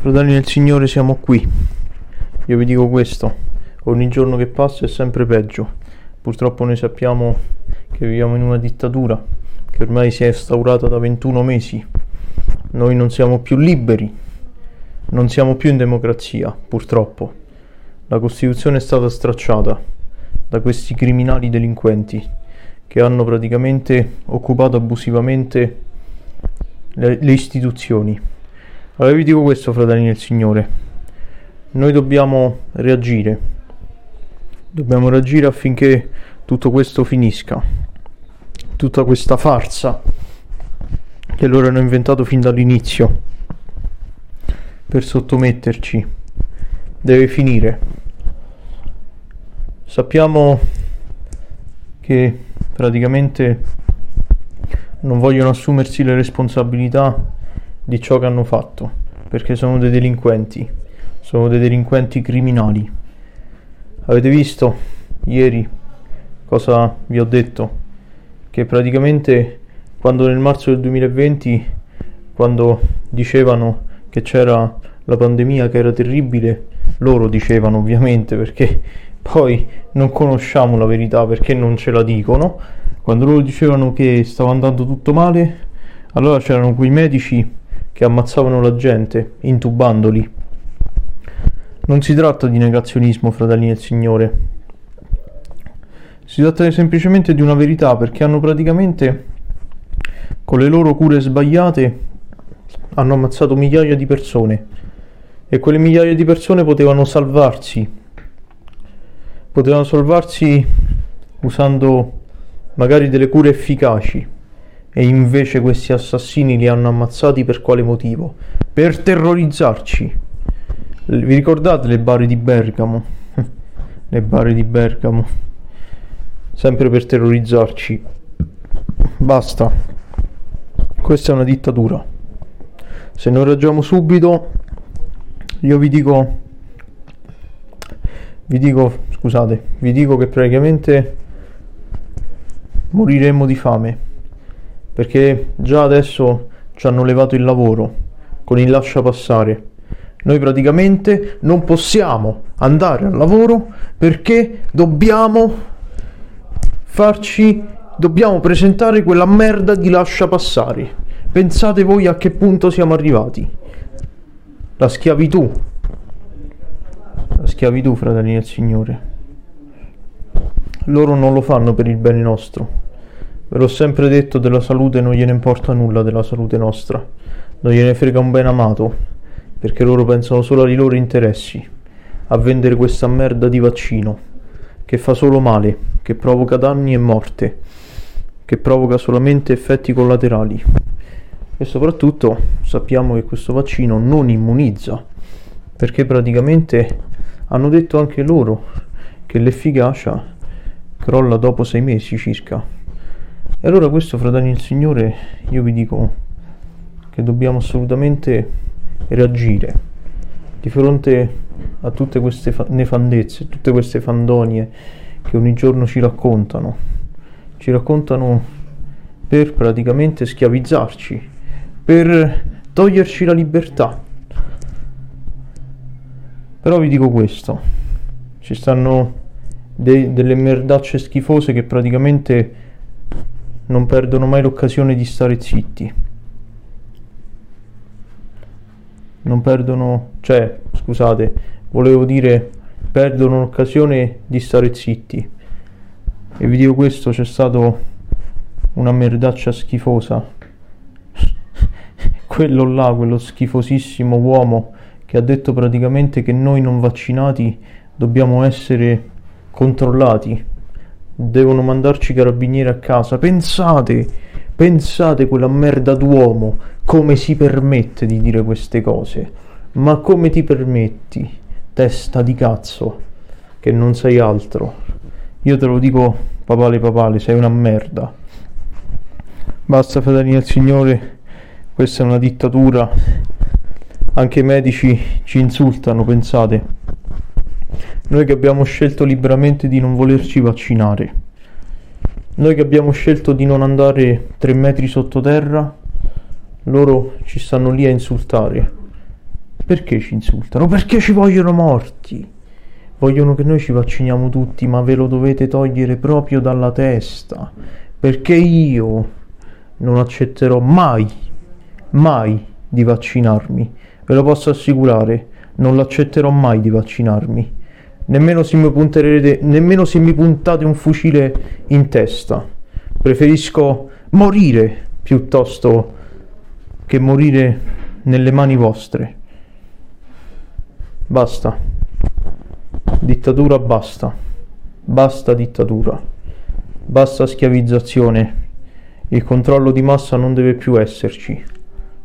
Fratelli del Signore, siamo qui. Io vi dico questo, ogni giorno che passa è sempre peggio. Purtroppo noi sappiamo che viviamo in una dittatura che ormai si è instaurata da 21 mesi. Noi non siamo più liberi, non siamo più in democrazia, purtroppo. La Costituzione è stata stracciata da questi criminali delinquenti che hanno praticamente occupato abusivamente le, le istituzioni. Allora vi dico questo, fratelli del Signore. Noi dobbiamo reagire. Dobbiamo reagire affinché tutto questo finisca. Tutta questa farsa che loro hanno inventato fin dall'inizio per sottometterci deve finire. Sappiamo che praticamente non vogliono assumersi le responsabilità di ciò che hanno fatto, perché sono dei delinquenti, sono dei delinquenti criminali. Avete visto ieri cosa vi ho detto? Che praticamente quando nel marzo del 2020, quando dicevano che c'era la pandemia che era terribile, loro dicevano ovviamente perché poi non conosciamo la verità perché non ce la dicono, quando loro dicevano che stava andando tutto male, allora c'erano quei medici che ammazzavano la gente, intubandoli. Non si tratta di negazionismo, fratelli del Signore. Si tratta semplicemente di una verità perché hanno praticamente, con le loro cure sbagliate, hanno ammazzato migliaia di persone e quelle migliaia di persone potevano salvarsi. Potevano salvarsi usando magari delle cure efficaci e invece questi assassini li hanno ammazzati per quale motivo? Per terrorizzarci. Vi ricordate le bare di Bergamo? le bare di Bergamo. Sempre per terrorizzarci. Basta. Questa è una dittatura. Se non ragiamo subito, io vi dico vi dico, scusate, vi dico che praticamente moriremo di fame perché già adesso ci hanno levato il lavoro con il lascia passare. Noi praticamente non possiamo andare al lavoro perché dobbiamo farci dobbiamo presentare quella merda di lascia passare. Pensate voi a che punto siamo arrivati? La schiavitù. La schiavitù, fratelli del Signore. Loro non lo fanno per il bene nostro Ve l'ho sempre detto, della salute non gliene importa nulla della salute nostra. Non gliene frega un ben amato, perché loro pensano solo ai loro interessi, a vendere questa merda di vaccino, che fa solo male, che provoca danni e morte, che provoca solamente effetti collaterali. E soprattutto sappiamo che questo vaccino non immunizza, perché praticamente hanno detto anche loro che l'efficacia crolla dopo sei mesi circa. E allora questo, fratelli del Signore, io vi dico che dobbiamo assolutamente reagire di fronte a tutte queste fa- nefandezze, tutte queste fandonie che ogni giorno ci raccontano. Ci raccontano per praticamente schiavizzarci, per toglierci la libertà. Però vi dico questo, ci stanno de- delle merdacce schifose che praticamente non perdono mai l'occasione di stare zitti. Non perdono, cioè, scusate, volevo dire, perdono l'occasione di stare zitti. E vi dico questo, c'è stato una merdaccia schifosa. quello là, quello schifosissimo uomo che ha detto praticamente che noi non vaccinati dobbiamo essere controllati devono mandarci i carabinieri a casa. Pensate, pensate quella merda d'uomo, come si permette di dire queste cose? Ma come ti permetti, testa di cazzo, che non sei altro? Io te lo dico, papale papale, sei una merda. Basta, fratelli del Signore, questa è una dittatura. Anche i medici ci insultano, pensate. Noi che abbiamo scelto liberamente di non volerci vaccinare. Noi che abbiamo scelto di non andare tre metri sottoterra, loro ci stanno lì a insultare. Perché ci insultano? Perché ci vogliono morti? Vogliono che noi ci vacciniamo tutti, ma ve lo dovete togliere proprio dalla testa. Perché io non accetterò mai, mai di vaccinarmi. Ve lo posso assicurare, non l'accetterò mai di vaccinarmi. Nemmeno se nemmeno se mi puntate un fucile in testa. Preferisco morire piuttosto che morire nelle mani vostre. Basta. Dittatura basta. Basta dittatura. Basta schiavizzazione. Il controllo di massa non deve più esserci.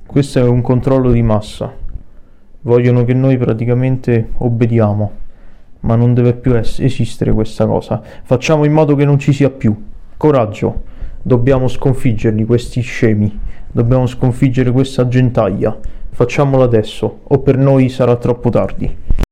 Questo è un controllo di massa. Vogliono che noi praticamente obbediamo, ma non deve più es- esistere questa cosa. Facciamo in modo che non ci sia più. Coraggio. Dobbiamo sconfiggerli, questi scemi. Dobbiamo sconfiggere questa gentaglia. Facciamolo adesso, o per noi sarà troppo tardi.